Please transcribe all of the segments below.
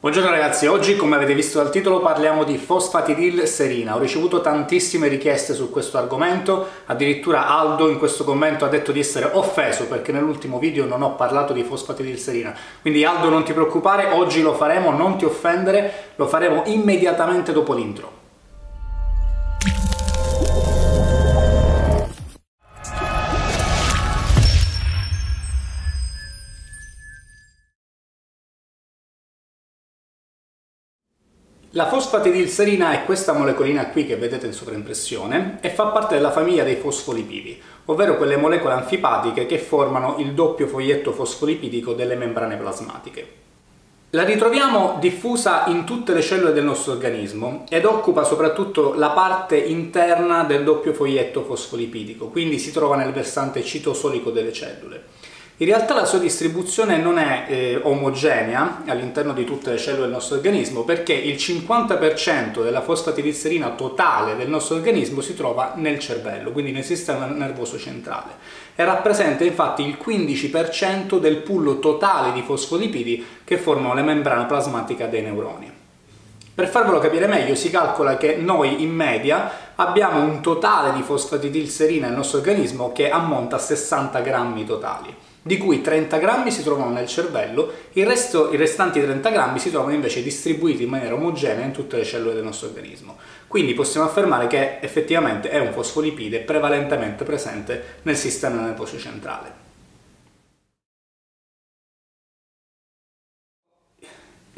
Buongiorno ragazzi, oggi come avete visto dal titolo parliamo di fosfatidil serina. Ho ricevuto tantissime richieste su questo argomento, addirittura Aldo in questo commento ha detto di essere offeso perché nell'ultimo video non ho parlato di fosfatidil serina. Quindi Aldo non ti preoccupare, oggi lo faremo, non ti offendere, lo faremo immediatamente dopo l'intro. La fosfatidilserina è questa molecolina qui che vedete in sovraimpressione e fa parte della famiglia dei fosfolipidi, ovvero quelle molecole anfipatiche che formano il doppio foglietto fosfolipidico delle membrane plasmatiche. La ritroviamo diffusa in tutte le cellule del nostro organismo ed occupa soprattutto la parte interna del doppio foglietto fosfolipidico, quindi si trova nel versante citosolico delle cellule. In realtà la sua distribuzione non è eh, omogenea all'interno di tutte le cellule del nostro organismo perché il 50% della fosfatidilserina totale del nostro organismo si trova nel cervello, quindi nel sistema nervoso centrale e rappresenta infatti il 15% del pool totale di fosfolipidi che formano la membrana plasmatica dei neuroni. Per farvelo capire meglio si calcola che noi in media abbiamo un totale di fosfatidilserina nel nostro organismo che ammonta a 60 grammi totali di cui 30 grammi si trovano nel cervello, il resto, i restanti 30 grammi si trovano invece distribuiti in maniera omogenea in tutte le cellule del nostro organismo. Quindi possiamo affermare che effettivamente è un fosfolipide prevalentemente presente nel sistema nervoso centrale.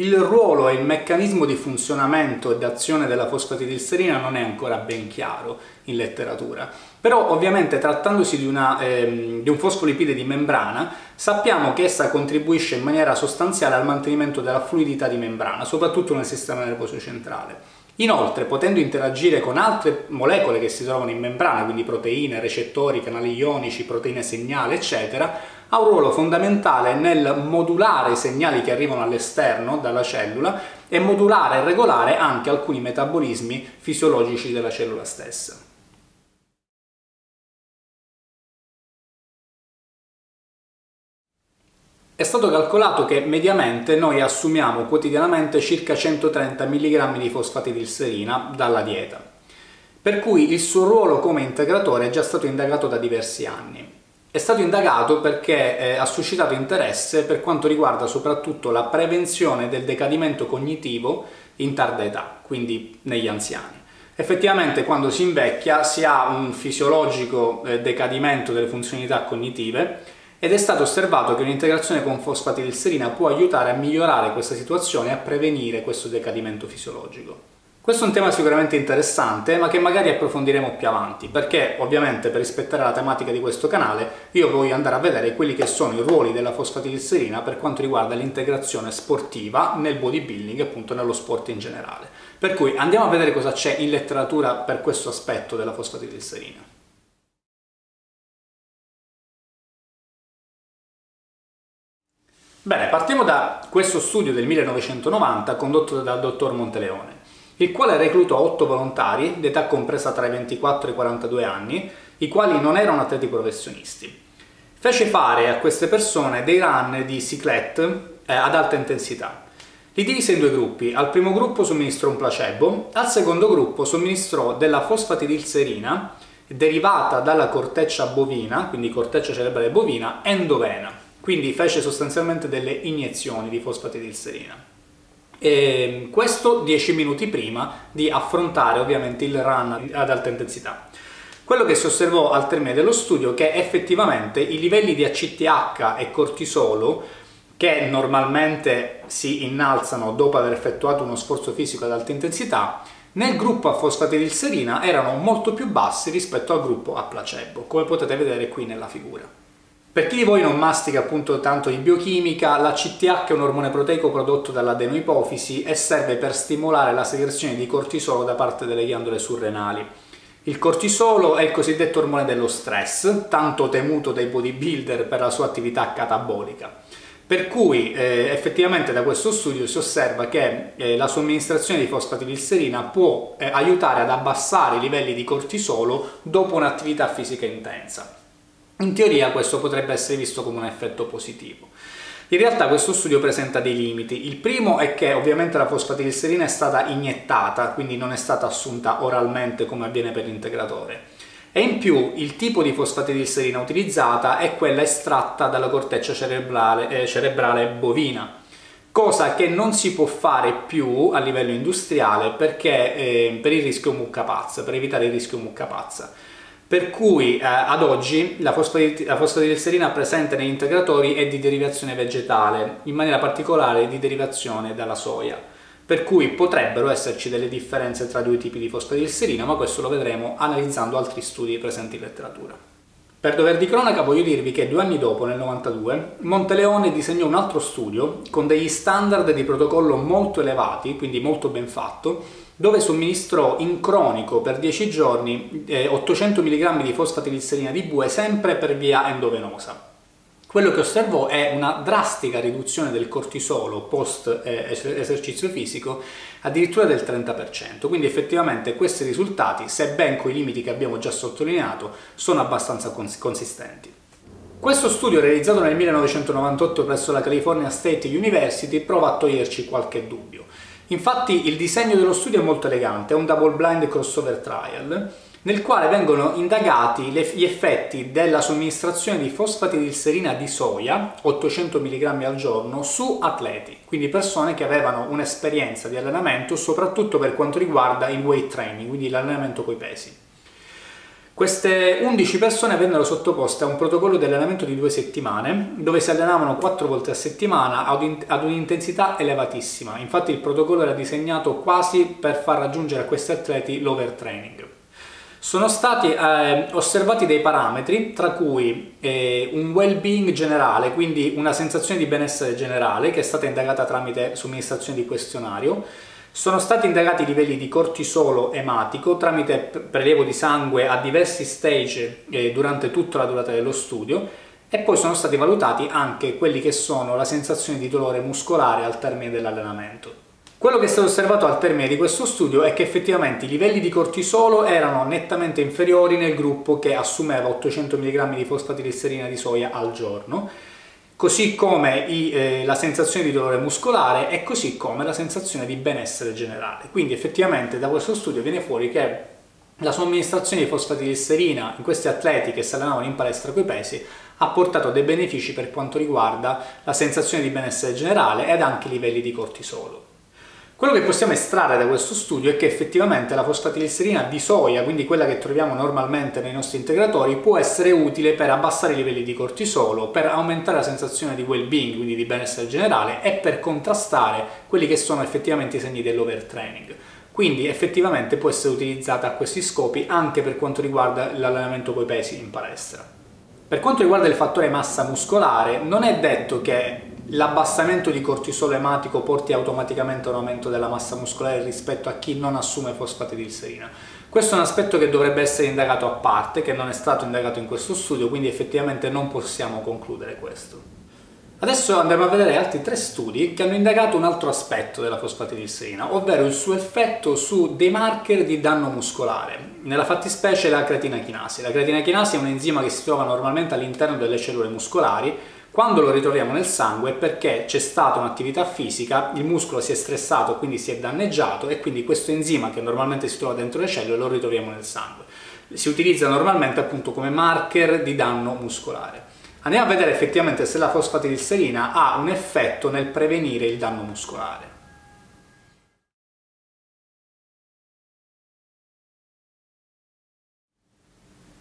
Il ruolo e il meccanismo di funzionamento e di azione della fosfatidilserina non è ancora ben chiaro in letteratura, però ovviamente trattandosi di, una, ehm, di, un fosfolipide di membrana sappiamo che essa contribuisce in maniera sostanziale al mantenimento della fluidità di membrana, soprattutto nel sistema nervoso centrale. Inoltre, potendo interagire con altre molecole che si trovano in membrana, quindi proteine, recettori, canali ionici, proteine segnale, eccetera, ha un ruolo fondamentale nel modulare i segnali che arrivano all'esterno dalla cellula e modulare e regolare anche alcuni metabolismi fisiologici della cellula stessa. È stato calcolato che mediamente noi assumiamo quotidianamente circa 130 mg di fosfatidilserina dalla dieta, per cui il suo ruolo come integratore è già stato indagato da diversi anni. È stato indagato perché eh, ha suscitato interesse per quanto riguarda soprattutto la prevenzione del decadimento cognitivo in tarda età, quindi negli anziani. Effettivamente quando si invecchia si ha un fisiologico eh, decadimento delle funzionalità cognitive ed è stato osservato che un'integrazione con fosfatidilserina può aiutare a migliorare questa situazione e a prevenire questo decadimento fisiologico. Questo è un tema sicuramente interessante, ma che magari approfondiremo più avanti, perché ovviamente per rispettare la tematica di questo canale io voglio andare a vedere quelli che sono i ruoli della fosfatidilserina per quanto riguarda l'integrazione sportiva nel bodybuilding e appunto nello sport in generale. Per cui andiamo a vedere cosa c'è in letteratura per questo aspetto della fosfatidilserina. Bene, partiamo da questo studio del 1990 condotto dal dottor Monteleone il quale reclutò 8 volontari d'età compresa tra i 24 e i 42 anni, i quali non erano atleti professionisti. Fece fare a queste persone dei run di ciclette eh, ad alta intensità. Li divise in due gruppi. Al primo gruppo somministrò un placebo, al secondo gruppo somministrò della fosfatidilserina derivata dalla corteccia bovina, quindi corteccia cerebrale bovina, endovena. Quindi fece sostanzialmente delle iniezioni di fosfatidilserina. E questo 10 minuti prima di affrontare ovviamente il run ad alta intensità. Quello che si osservò al termine dello studio è che effettivamente i livelli di ACTH e cortisolo che normalmente si innalzano dopo aver effettuato uno sforzo fisico ad alta intensità, nel gruppo a fosfatidilserina erano molto più bassi rispetto al gruppo a placebo, come potete vedere qui nella figura. Per chi di voi non mastica appunto tanto di biochimica, la CTH è un ormone proteico prodotto dall'adenoipofisi e serve per stimolare la segrezione di cortisolo da parte delle ghiandole surrenali. Il cortisolo è il cosiddetto ormone dello stress, tanto temuto dai bodybuilder per la sua attività catabolica. Per cui eh, effettivamente da questo studio si osserva che eh, la somministrazione di fosfatidilserina può eh, aiutare ad abbassare i livelli di cortisolo dopo un'attività fisica intensa. In teoria questo potrebbe essere visto come un effetto positivo. In realtà questo studio presenta dei limiti. Il primo è che ovviamente la fosfatidilserina è stata iniettata, quindi non è stata assunta oralmente come avviene per l'integratore. E in più il tipo di fosfatidilserina utilizzata è quella estratta dalla corteccia cerebrale, eh, cerebrale bovina, cosa che non si può fare più a livello industriale perché eh, per il rischio mucca pazza, per evitare il rischio mucca pazza. Per cui eh, ad oggi la, fosfatidilserina presente negli integratori è di derivazione vegetale, in maniera particolare di derivazione dalla soia. Per cui potrebbero esserci delle differenze tra due tipi di fosfatidilserina, ma questo lo vedremo analizzando altri studi presenti in letteratura. Per dover di cronaca voglio dirvi che due anni dopo, nel 92, Monteleone disegnò un altro studio con degli standard di protocollo molto elevati, quindi molto ben fatto, dove somministrò in cronico per 10 giorni eh, 800 mg di fosfatidilserina di bue sempre per via endovenosa. Quello che osservò è una drastica riduzione del cortisolo post eh, esercizio fisico, addirittura del 30%, quindi effettivamente questi risultati, sebbene con i limiti che abbiamo già sottolineato, sono abbastanza cons consistenti. Questo studio realizzato nel 1998 presso la California State University prova a toglierci qualche dubbio. Infatti il disegno dello studio è molto elegante, è un double blind crossover trial nel quale vengono indagati gli effetti della somministrazione di fosfatidilserina di soia, 800 mg al giorno, su atleti, quindi persone che avevano un'esperienza di allenamento soprattutto per quanto riguarda il weight training, quindi l'allenamento coi pesi. Queste 11 persone vennero sottoposte a un protocollo di allenamento di due settimane, dove si allenavano 4 volte a settimana ad un'intensità elevatissima. Infatti il protocollo era disegnato quasi per far raggiungere a questi atleti l'overtraining. Sono stati eh, osservati dei parametri, tra cui eh, un well-being generale, quindi una sensazione di benessere generale, che è stata indagata tramite somministrazione di questionario, sono stati indagati i livelli di cortisolo ematico tramite prelievo di sangue a diversi stage eh, durante tutta la durata dello studio e poi sono stati valutati anche quelli che sono la sensazione di dolore muscolare al termine dell'allenamento. Quello che è stato osservato al termine di questo studio è che effettivamente i livelli di cortisolo erano nettamente inferiori nel gruppo che assumeva 800 mg di fosfatidilserina di soia al giorno così come i, eh, la sensazione di dolore muscolare e così come la sensazione di benessere generale. Quindi effettivamente da questo studio viene fuori che la somministrazione di fosfatidilserina in questi atleti che si allenavano in palestra coi pesi ha portato dei benefici per quanto riguarda la sensazione di benessere generale ed anche i livelli di cortisolo. Quello che possiamo estrarre da questo studio è che effettivamente la fosfatidilserina di soia, quindi quella che troviamo normalmente nei nostri integratori, può essere utile per abbassare i livelli di cortisolo, per aumentare la sensazione di well-being, quindi di benessere generale, e per contrastare quelli che sono effettivamente i segni dell'overtraining. Quindi effettivamente può essere utilizzata a questi scopi anche per quanto riguarda l'allenamento coi pesi in palestra. Per quanto riguarda il fattore massa muscolare, non è detto che l'abbassamento di cortisolo ematico porti automaticamente a un aumento della massa muscolare rispetto a chi non assume fosfatidilserina. Questo è un aspetto che dovrebbe essere indagato a parte, che non è stato indagato in questo studio, quindi effettivamente non possiamo concludere questo. Adesso andremo a vedere altri tre studi che hanno indagato un altro aspetto della fosfatidilserina, ovvero il suo effetto su dei marker di danno muscolare, nella fattispecie la creatina chinasi. La creatina chinasi è un enzima che si trova normalmente all'interno delle cellule muscolari quando lo ritroviamo nel sangue è perché c'è stata un'attività fisica, il muscolo si è stressato, quindi si è danneggiato e quindi questo enzima che normalmente si trova dentro le cellule lo ritroviamo nel sangue. Si utilizza normalmente appunto come marker di danno muscolare. Andiamo a vedere effettivamente se la fosfatidilserina ha un effetto nel prevenire il danno muscolare.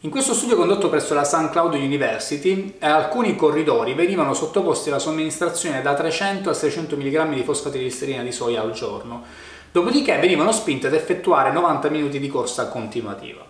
In questo studio condotto presso la St. Cloud University, eh, alcuni corridori venivano sottoposti alla somministrazione da 300 a 600 mg di fosfatidilserina di soia al giorno, dopodiché venivano spinti ad effettuare 90 minuti di corsa continuativa.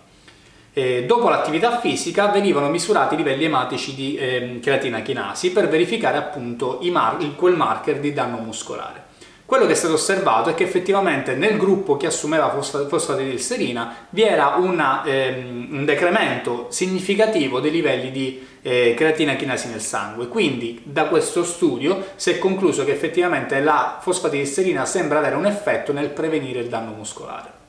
E dopo l'attività fisica venivano misurati i livelli ematici di eh, creatina chinasi per verificare appunto mar quel marker di danno muscolare. Quello che è stato osservato è che effettivamente nel gruppo che assumeva fosfatidilserina vi era una, ehm, un decremento significativo dei livelli di eh, creatina chinasi nel sangue. Quindi da questo studio si è concluso che effettivamente la fosfatidilserina sembra avere un effetto nel prevenire il danno muscolare.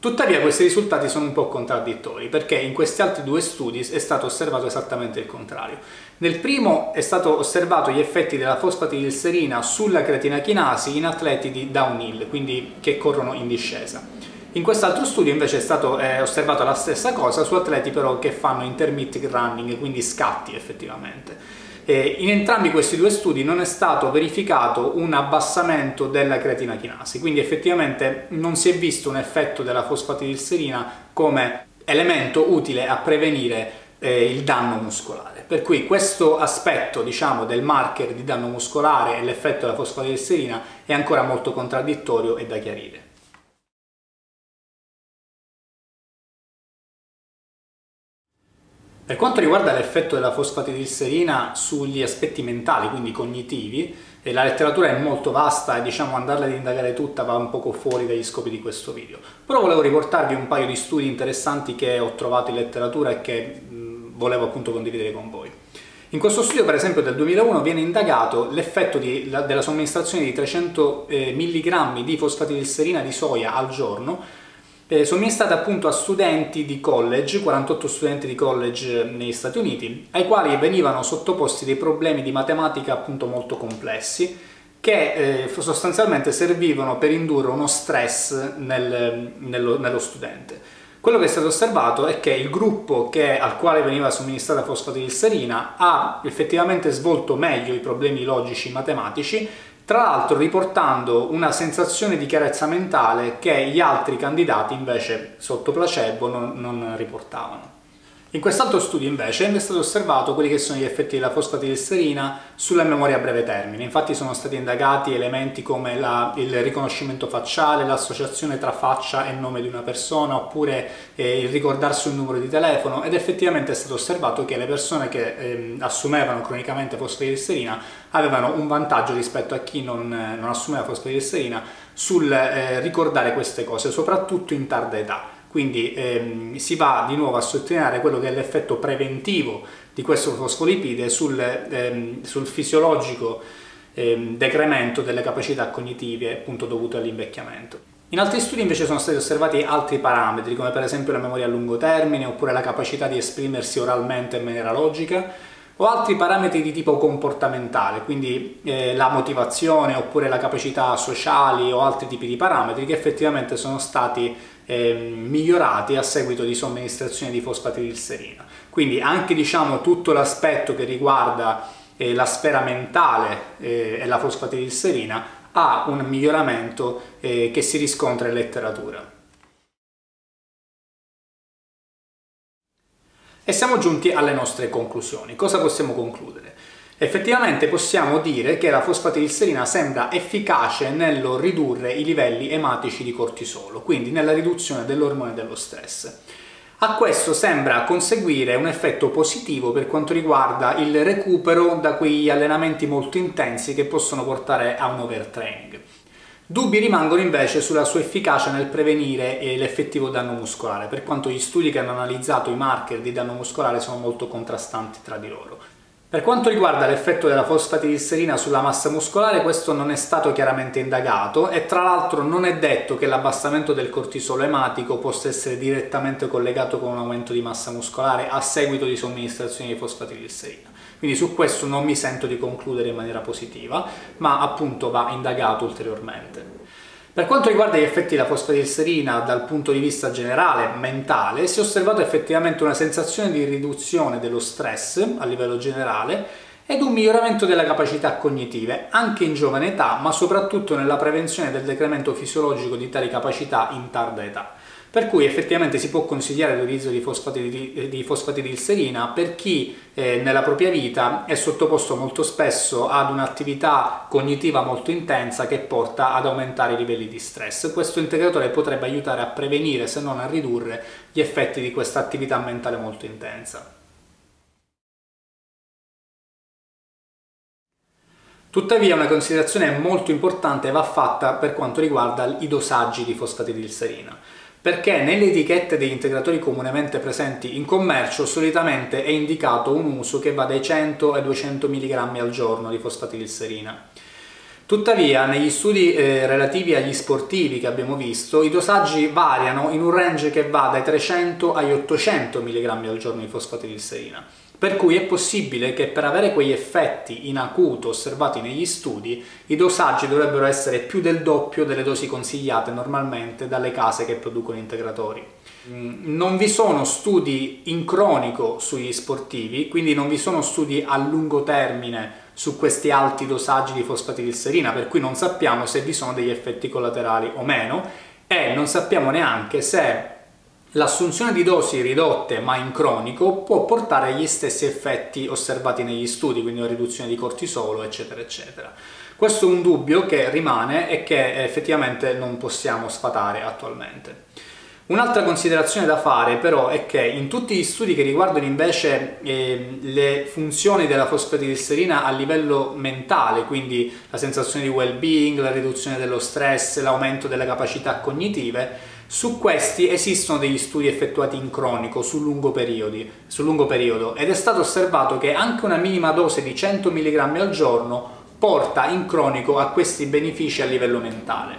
Tuttavia questi risultati sono un po' contraddittori perché in questi altri due studi è stato osservato esattamente il contrario. Nel primo è stato osservato gli effetti della fosfatidilserina sulla creatina chinasi in atleti di downhill, quindi che corrono in discesa. In quest'altro studio invece è stato eh, osservato la stessa cosa su atleti però che fanno intermittent running, quindi scatti effettivamente. Eh, in entrambi questi due studi non è stato verificato un abbassamento della creatina chinasi, quindi effettivamente non si è visto un effetto della fosfatidilserina come elemento utile a prevenire eh, il danno muscolare. Per cui questo aspetto diciamo, del marker di danno muscolare e l'effetto della fosfatidilserina è ancora molto contraddittorio e da chiarire. Per quanto riguarda l'effetto della fosfatidilserina sugli aspetti mentali, quindi cognitivi, la letteratura è molto vasta e diciamo andarla ad indagare tutta va un poco fuori dagli scopi di questo video. Però volevo riportarvi un paio di studi interessanti che ho trovato in letteratura e che volevo appunto condividere con voi. In questo studio, per esempio, del 2001 viene indagato l'effetto della somministrazione di 300 eh, mg di fosfatidilserina di soia al giorno eh, somministrate appunto a studenti di college, 48 studenti di college negli Stati Uniti, ai quali venivano sottoposti dei problemi di matematica appunto molto complessi che eh, sostanzialmente servivano per indurre uno stress nel, nello, nello, studente. Quello che è stato osservato è che il gruppo che, al quale veniva somministrata fosfatidilserina ha effettivamente svolto meglio i problemi logici matematici tra l'altro riportando una sensazione di chiarezza mentale che gli altri candidati invece sotto placebo non, non riportavano. In quest'altro studio invece è stato osservato quelli che sono gli effetti della fosfatidilserina sulla memoria a breve termine. Infatti sono stati indagati elementi come la, il riconoscimento facciale, l'associazione tra faccia e nome di una persona oppure eh, il ricordarsi un numero di telefono ed effettivamente è stato osservato che le persone che eh, assumevano cronicamente fosfatidilserina avevano un vantaggio rispetto a chi non, non assumeva fosfatidilserina sul eh, ricordare queste cose, soprattutto in tarda età. Quindi ehm, si va di nuovo a sottolineare quello che è l'effetto preventivo di questo fosfolipide sul, ehm, sul fisiologico ehm, decremento delle capacità cognitive appunto dovute all'invecchiamento. In altri studi invece sono stati osservati altri parametri, come per esempio la memoria a lungo termine oppure la capacità di esprimersi oralmente in maniera logica, o altri parametri di tipo comportamentale, quindi eh, la motivazione oppure la capacità sociali o altri tipi di parametri che effettivamente sono stati eh, migliorati a seguito di somministrazione di fosfatidilserina. Quindi anche diciamo, tutto l'aspetto che riguarda eh, la sfera mentale eh, e la fosfatidilserina ha un miglioramento eh, che si riscontra in letteratura. E siamo giunti alle nostre conclusioni. Cosa possiamo concludere? Effettivamente possiamo dire che la fosfatidilserina sembra efficace nello ridurre i livelli ematici di cortisolo, quindi nella riduzione dell'ormone dello stress. A questo sembra conseguire un effetto positivo per quanto riguarda il recupero da quegli allenamenti molto intensi che possono portare a un overtraining. Dubbi rimangono invece sulla sua efficacia nel prevenire eh, l'effettivo danno muscolare, per quanto gli studi che hanno analizzato i marker di danno muscolare sono molto contrastanti tra di loro. Per quanto riguarda l'effetto della fosfatidilserina sulla massa muscolare, questo non è stato chiaramente indagato e tra l'altro non è detto che l'abbassamento del cortisolo ematico possa essere direttamente collegato con un aumento di massa muscolare a seguito di somministrazione di fosfatidilserina. Quindi su questo non mi sento di concludere in maniera positiva, ma appunto va indagato ulteriormente. Per quanto riguarda gli effetti della fosfatidilserina dal punto di vista generale, mentale, si è osservato effettivamente una sensazione di riduzione dello stress a livello generale ed un miglioramento delle capacità cognitive, anche in giovane età, ma soprattutto nella prevenzione del decremento fisiologico di tali capacità in tarda età per cui effettivamente si può consigliare l'utilizzo di, fosfati, di fosfatidilserina per chi eh, nella propria vita è sottoposto molto spesso ad un'attività cognitiva molto intensa che porta ad aumentare i livelli di stress. Questo integratore potrebbe aiutare a prevenire, se non a ridurre, gli effetti di questa attività mentale molto intensa. Tuttavia una considerazione molto importante va fatta per quanto riguarda i dosaggi di fosfatidilserina perché nelle etichette degli integratori comunemente presenti in commercio solitamente è indicato un uso che va dai 100 ai 200 mg al giorno di fosfatidilserina. Tuttavia, negli studi eh, relativi agli sportivi che abbiamo visto, i dosaggi variano in un range che va dai 300 agli 800 mg al giorno di fosfatidilserina. Per cui è possibile che per avere quegli effetti in acuto osservati negli studi, i dosaggi dovrebbero essere più del doppio delle dosi consigliate normalmente dalle case che producono integratori. Mm, non vi sono studi in cronico sugli sportivi, quindi non vi sono studi a lungo termine su questi alti dosaggi di fosfatidilserina, per cui non sappiamo se vi sono degli effetti collaterali o meno e non sappiamo neanche se l'assunzione di dosi ridotte ma in cronico può portare agli stessi effetti osservati negli studi, quindi una riduzione di cortisolo, eccetera, eccetera. Questo è un dubbio che rimane e che effettivamente non possiamo sfatare attualmente. Un'altra considerazione da fare però è che in tutti gli studi che riguardano invece eh, le funzioni della fosfatidilserina a livello mentale, quindi la sensazione di well-being, la riduzione dello stress, l'aumento delle capacità cognitive, su questi esistono degli studi effettuati in cronico su lungo, periodi, su lungo periodo ed è stato osservato che anche una minima dose di 100 mg al giorno porta in cronico a questi benefici a livello mentale.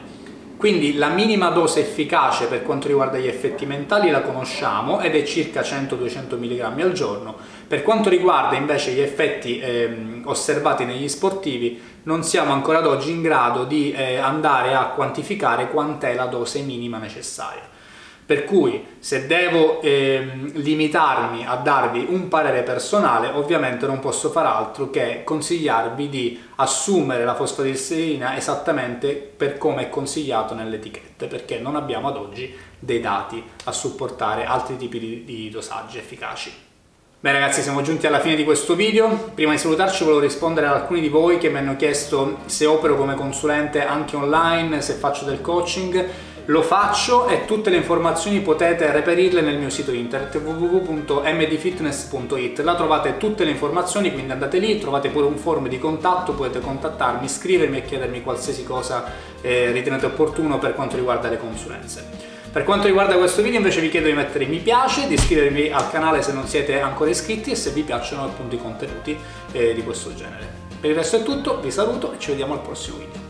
Quindi la minima dose efficace per quanto riguarda gli effetti mentali la conosciamo ed è circa 100-200 mg al giorno. Per quanto riguarda invece gli effetti eh, osservati negli sportivi non siamo ancora ad oggi in grado di eh, andare a quantificare quant'è la dose minima necessaria. Per cui se devo eh, limitarmi a darvi un parere personale, ovviamente non posso far altro che consigliarvi di assumere la fosfatidilserina esattamente per come è consigliato nelle etichette, perché non abbiamo ad oggi dei dati a supportare altri tipi di, di dosaggi efficaci. Beh ragazzi siamo giunti alla fine di questo video, prima di salutarci volevo rispondere ad alcuni di voi che mi hanno chiesto se opero come consulente anche online, se faccio del coaching, lo faccio e tutte le informazioni potete reperirle nel mio sito internet www.mdfitness.it là trovate tutte le informazioni quindi andate lì trovate pure un forum di contatto potete contattarmi scrivermi e chiedermi qualsiasi cosa eh, ritenete opportuno per quanto riguarda le consulenze per quanto riguarda questo video invece vi chiedo di mettere mi piace, di iscrivervi al canale se non siete ancora iscritti e se vi piacciono appunto i contenuti eh, di questo genere. Per il resto è tutto, vi saluto e ci vediamo al prossimo video.